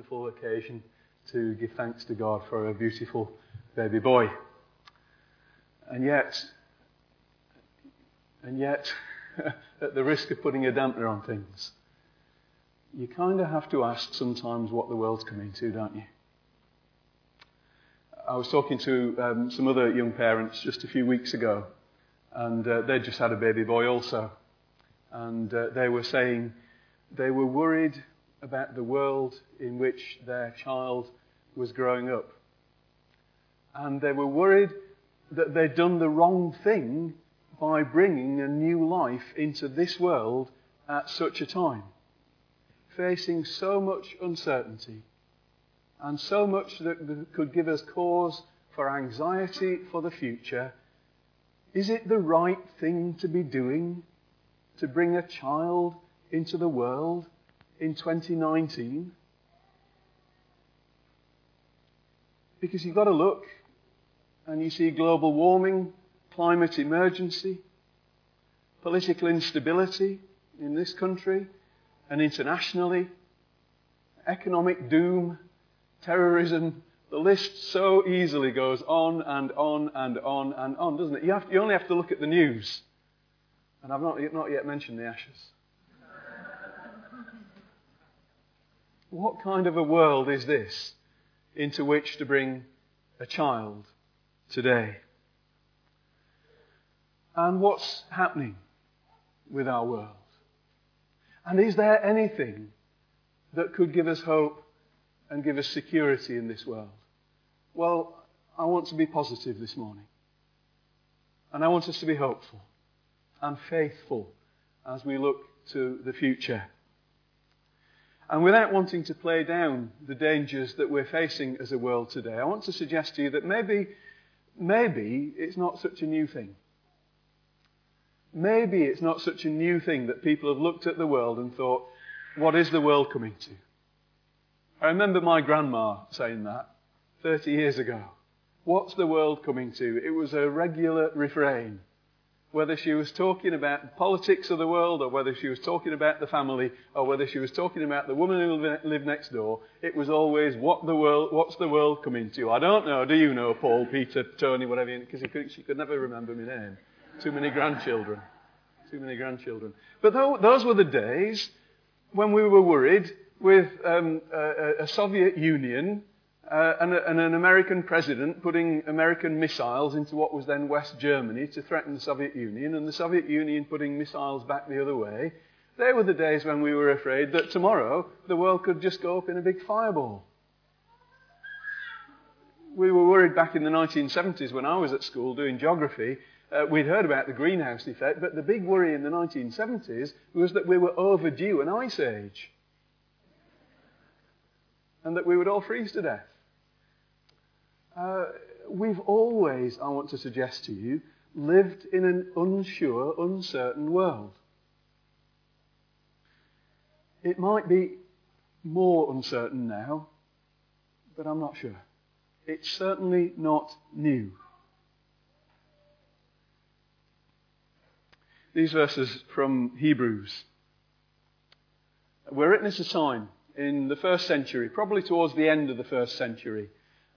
wonderful occasion to give thanks to God for a beautiful baby boy. And yet, and yet, at the risk of putting a dampener on things, you kind of have to ask sometimes what the world's coming to, don't you? I was talking to um, some other young parents just a few weeks ago, and uh, they just had a baby boy also. And uh, they were saying they were worried about the world in which their child was growing up. And they were worried that they'd done the wrong thing by bringing a new life into this world at such a time. Facing so much uncertainty and so much that could give us cause for anxiety for the future. Is it the right thing to be doing to bring a child into the world in 2019? Because you've got to look and you see global warming, climate emergency, political instability in this country and internationally, economic doom, terrorism. The list so easily goes on and on and on and on, doesn't it? You, have, you only have to look at the news. And I've not, not yet mentioned the ashes. What kind of a world is this into which to bring a child today? And what's happening with our world? And is there anything that could give us hope and give us security in this world? Well, I want to be positive this morning. And I want us to be hopeful and faithful as we look to the future. And without wanting to play down the dangers that we're facing as a world today, I want to suggest to you that maybe, maybe it's not such a new thing. Maybe it's not such a new thing that people have looked at the world and thought, what is the world coming to? I remember my grandma saying that 30 years ago. What's the world coming to? It was a regular refrain whether she was talking about the politics of the world or whether she was talking about the family or whether she was talking about the woman who lived next door, it was always what the world, what's the world coming to? I don't know. Do you know Paul, Peter, Tony, whatever? Because she could never remember my name. Too many grandchildren. Too many grandchildren. But those were the days when we were worried with um, a, a Soviet Union uh, and, a, and, an American president putting American missiles into what was then West Germany to threaten the Soviet Union, and the Soviet Union putting missiles back the other way, they were the days when we were afraid that tomorrow the world could just go up in a big fireball. We were worried back in the 1970s when I was at school doing geography. Uh, we'd heard about the greenhouse effect, but the big worry in the 1970s was that we were overdue an ice age and that we would all freeze to death. Uh, we've always, I want to suggest to you, lived in an unsure, uncertain world. It might be more uncertain now, but I'm not sure. It's certainly not new. These verses from Hebrews were written at a time in the first century, probably towards the end of the first century,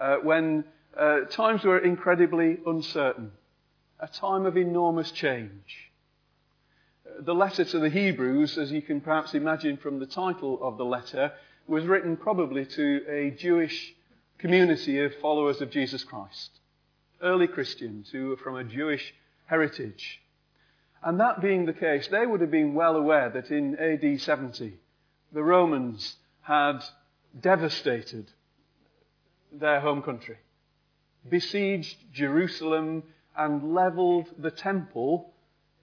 uh, when uh, times were incredibly uncertain, a time of enormous change. The letter to the Hebrews, as you can perhaps imagine from the title of the letter, was written probably to a Jewish community of followers of Jesus Christ, early Christians who were from a Jewish heritage. And that being the case, they would have been well aware that in AD 70, the Romans had devastated their home country, besieged Jerusalem, and leveled the temple,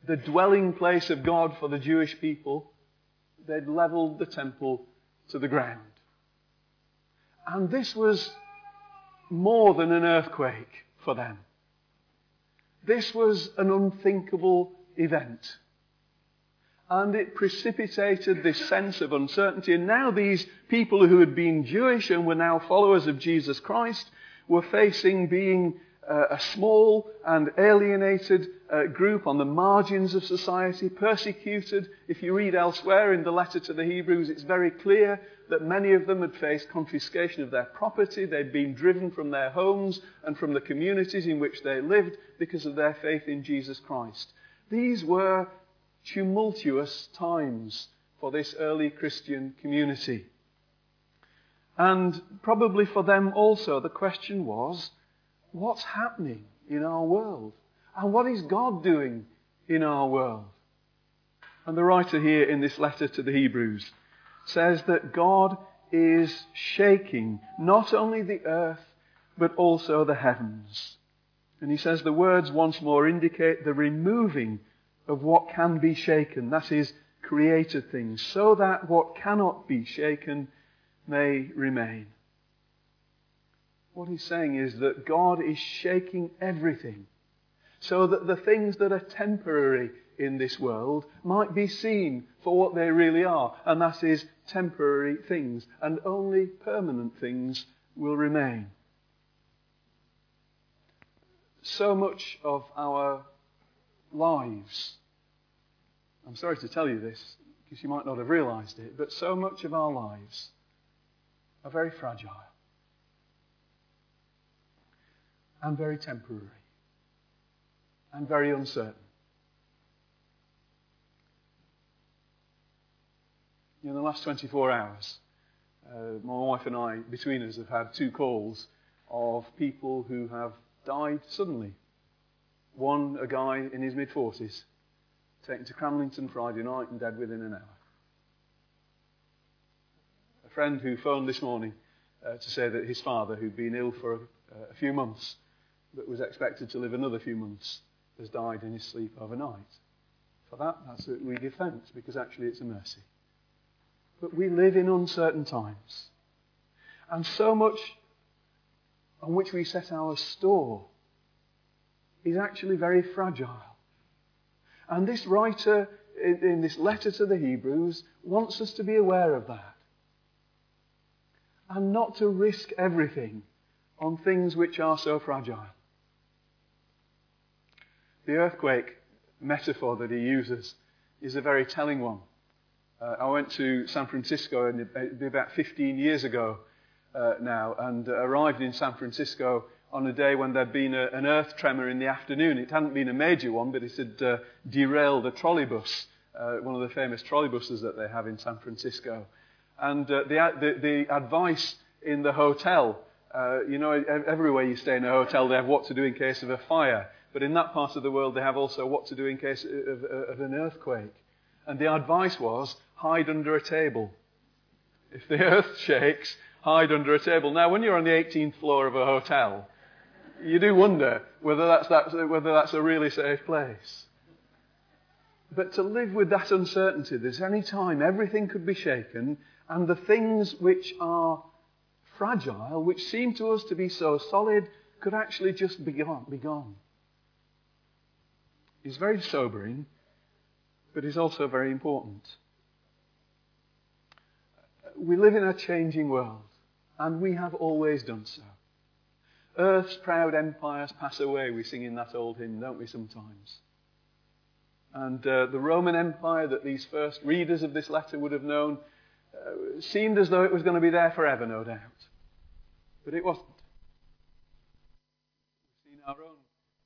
the dwelling place of God for the Jewish people. They'd leveled the temple to the ground. And this was more than an earthquake for them. This was an unthinkable event and it precipitated this sense of uncertainty. And now these people who had been Jewish and were now followers of Jesus Christ were facing being uh, a small and alienated uh, group on the margins of society, persecuted. If you read elsewhere in the letter to the Hebrews, it's very clear that many of them had faced confiscation of their property. They'd been driven from their homes and from the communities in which they lived because of their faith in Jesus Christ. These were tumultuous times for this early Christian community. And probably for them also, the question was what's happening in our world? And what is God doing in our world? And the writer here in this letter to the Hebrews says that God is shaking not only the earth, but also the heavens. And he says the words once more indicate the removing of what can be shaken, that is, created things, so that what cannot be shaken may remain. What he's saying is that God is shaking everything so that the things that are temporary in this world might be seen for what they really are, and that is temporary things, and only permanent things will remain. So much of our lives, I'm sorry to tell you this, because you might not have realized it, but so much of our lives are very fragile and very temporary and very uncertain. In the last 24 hours, uh, my wife and I, between us, have had two calls of people who have died suddenly. One, a guy in his mid 40s, taken to Cramlington Friday night and dead within an hour. A friend who phoned this morning uh, to say that his father, who'd been ill for a, a few months, but was expected to live another few months, has died in his sleep overnight. For that, that's it. we give thanks because actually it's a mercy. But we live in uncertain times. And so much on which we set our store is actually very fragile. And this writer in, in this letter to the Hebrews wants us to be aware of that. And not to risk everything on things which are so fragile. The earthquake metaphor that he uses is a very telling one. Uh, I went to San Francisco and it'd be about 15 years ago uh, now and uh, arrived in San Francisco on a day when there'd been a, an earth tremor in the afternoon. It hadn't been a major one, but it had uh, derailed a trolleybus, uh, one of the famous trolleybuses that they have in San Francisco. And uh, the, the, the advice in the hotel, you know, everywhere you stay in a hotel, they have what to do in case of a fire. But in that part of the world, they have also what to do in case of, of an earthquake. And the advice was hide under a table. If the earth shakes, hide under a table. Now, when you're on the 18th floor of a hotel, you do wonder whether that's, that, whether that's a really safe place. But to live with that uncertainty, there's any time everything could be shaken, and the things which are fragile, which seem to us to be so solid, could actually just be gone. Be gone very sobering, but is also very important. We live in a changing world, and we have always done so. Earth's proud empires pass away, we sing in that old hymn, don't we, sometimes? And uh, the Roman Empire that these first readers of this letter would have known uh, seemed as though it was going to be there forever, no doubt. But it wasn't. We've seen our own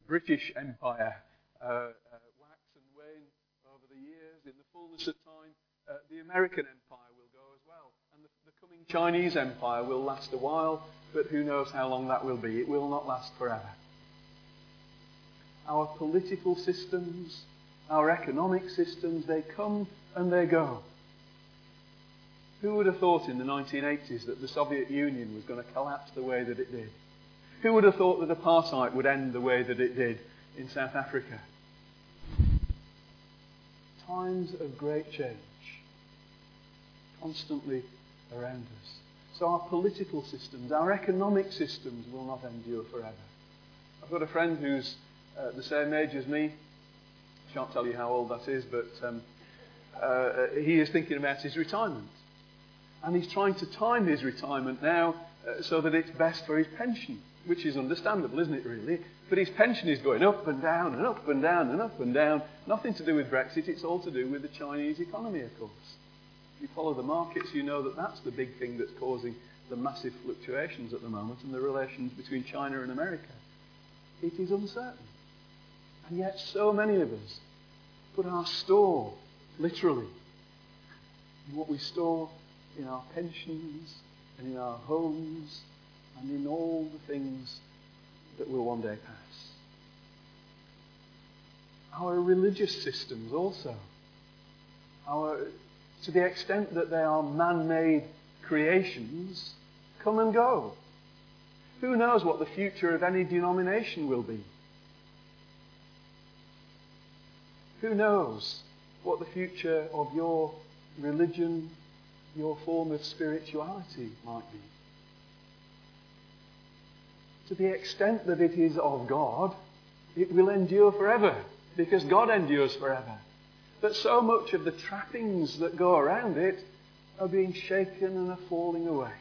British Empire uh, uh, wax and wane over the years. In the fullness of time, uh, the American empire will go as well. And the, the coming Chinese empire will last a while, but who knows how long that will be. It will not last forever. Our political systems, our economic systems, they come and they go. Who would have thought in the 1980s that the Soviet Union was going to collapse the way that it did? Who would have thought that apartheid would end the way that it did in South Africa? times of great change constantly around us. So our political systems, our economic systems will not endure forever. I've got a friend who's uh, the same age as me. I shan't tell you how old that is, but um, uh, he is thinking about his retirement. And he's trying to time his retirement now uh, so that it's best for his pension, which is understandable, isn't it, really? But his pension is going up and down and up and down and up and down. Nothing to do with Brexit, it's all to do with the Chinese economy, of course. You follow the markets, you know that that's the big thing that's causing the massive fluctuations at the moment and the relations between China and America. It is uncertain. And yet, so many of us put our store, literally, in what we store in our pensions and in our homes and in all the things that will one day pass. Our religious systems also. Our, to the extent that they are man made creations, come and go. Who knows what the future of any denomination will be? Who knows what the future of your religion, your form of spirituality might be? To the extent that it is of God, it will endure forever because God endures forever. But so much of the trappings that go around it are being shaken and are falling away.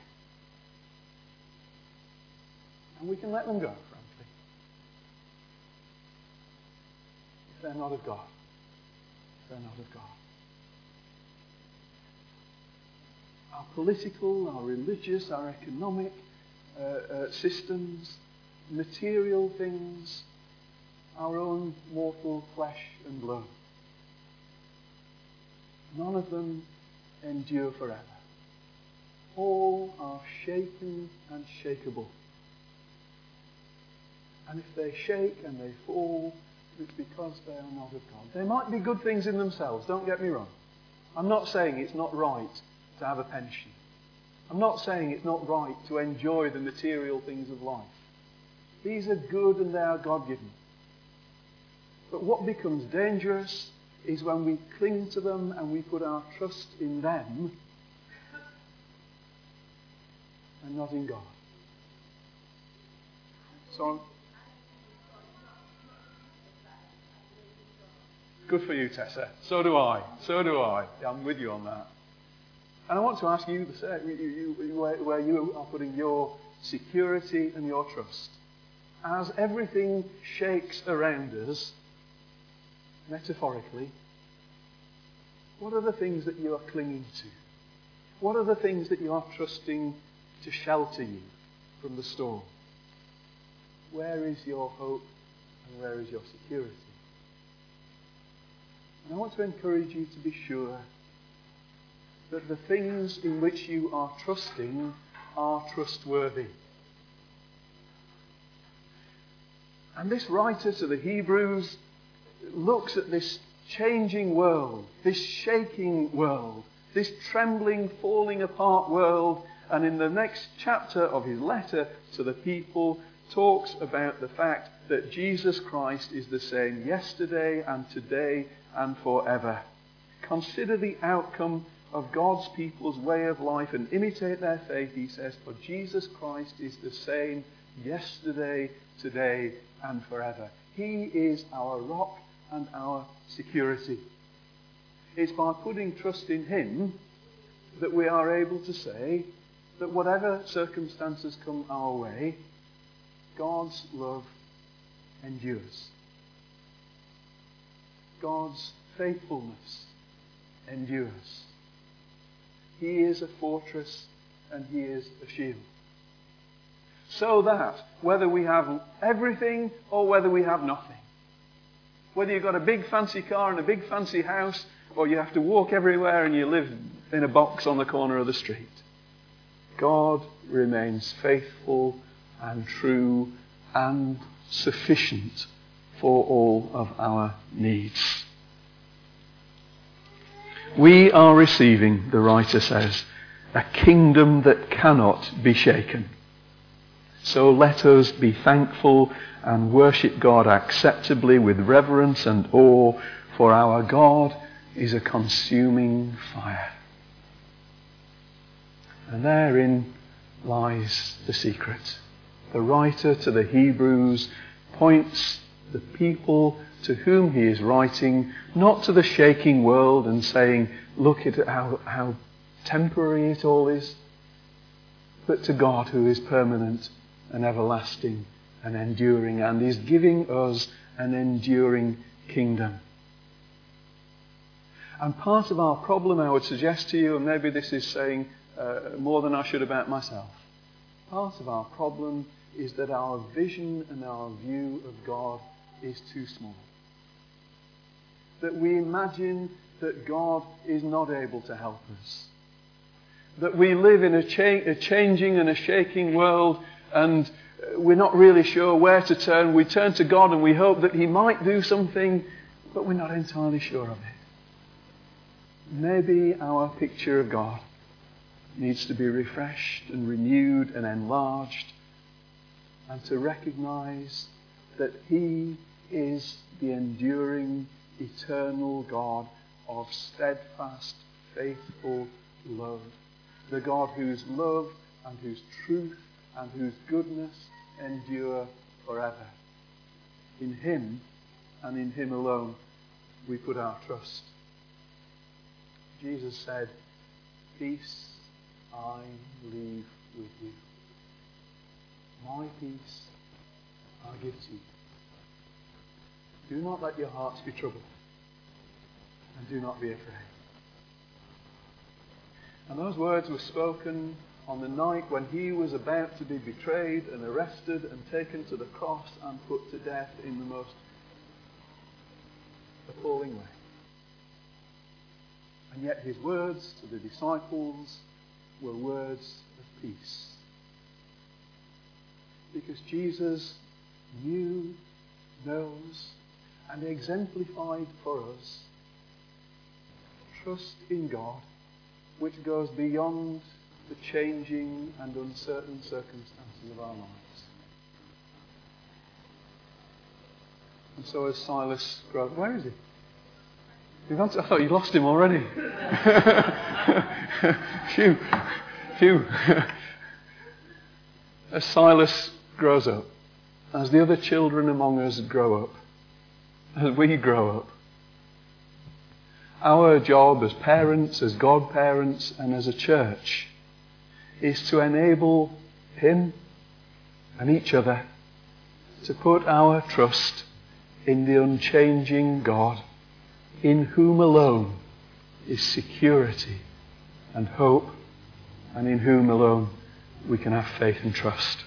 And we can let them go, frankly. If they're not of God. If they're not of God. Our political, our religious, our economic uh, uh, systems, material things, our own mortal flesh and blood. None of them endure forever. All are shaken and shakeable. And if they shake and they fall, it's because they are not of God. They might be good things in themselves, don't get me wrong. I'm not saying it's not right to have a pension. I'm not saying it's not right to enjoy the material things of life. These are good and they are God given. But what becomes dangerous is when we cling to them and we put our trust in them and not in God. So Good for you, Tessa. So do I. So do I. I'm with you on that. And I want to ask you the same, you, you, where, where you are putting your security and your trust. As everything shakes around us, metaphorically, what are the things that you are clinging to? What are the things that you are trusting to shelter you from the storm? Where is your hope and where is your security? And I want to encourage you to be sure that the things in which you are trusting are trustworthy. And this writer to the Hebrews looks at this changing world, this shaking world, this trembling, falling apart world, and in the next chapter of his letter to the people, talks about the fact that Jesus Christ is the same yesterday and today and forever. Consider the outcome of God's people's way of life and imitate their faith, he says, for Jesus Christ is the same yesterday, today, and forever. He is our rock and our security. It's by putting trust in Him that we are able to say that whatever circumstances come our way, God's love endures. God's faithfulness endures. He is a fortress and He is a shield. So that whether we have everything or whether we have nothing, whether you've got a big fancy car and a big fancy house, or you have to walk everywhere and you live in a box on the corner of the street, God remains faithful and true and sufficient for all of our needs. We are receiving, the writer says, a kingdom that cannot be shaken. So let us be thankful and worship God acceptably with reverence and awe, for our God is a consuming fire. And therein lies the secret. The writer to the Hebrews points the people to whom he is writing, not to the shaking world and saying, look at how, how temporary it all is, but to God who is permanent and everlasting and enduring and is giving us an enduring kingdom. And part of our problem, I would suggest to you, and maybe this is saying uh, more than I should about myself, part of our problem is that our vision and our view of God is too small. That we imagine that God is not able to help us. That we live in a, cha- a changing and a shaking world and uh, we're not really sure where to turn. We turn to God and we hope that He might do something, but we're not entirely sure of it. Maybe our picture of God needs to be refreshed and renewed and enlarged, and to recognize that He is the enduring, eternal God of steadfast, faithful love. The God whose love and whose truth and whose goodness endure forever. In Him and in Him alone we put our trust. Jesus said, Peace I leave with you. My peace I give to you. Do not let your hearts be troubled, and do not be afraid. And those words were spoken on the night when he was about to be betrayed and arrested and taken to the cross and put to death in the most appalling way. And yet his words to the disciples were words of peace. Because Jesus knew, knows, and exemplified for us trust in God which goes beyond the changing and uncertain circumstances of our lives. And so as Silas grows, where is he? I thought oh, you lost him already. phew, phew. as Silas grows up, as the other children among us grow up, as we grow up, our job as parents, as godparents, and as a church is to enable him and each other to put our trust in the unchanging God, in whom alone is security and hope, and in whom alone we can have faith and trust.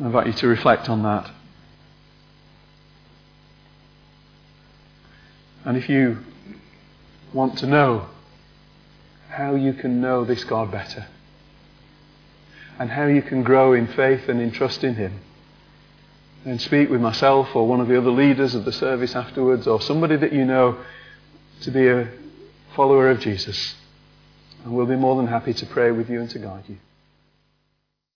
I invite you to reflect on that. And if you want to know how you can know this God better and how you can grow in faith and in trust in Him. And speak with myself or one of the other leaders of the service afterwards or somebody that you know to be a follower of Jesus. And we'll be more than happy to pray with you and to guide you.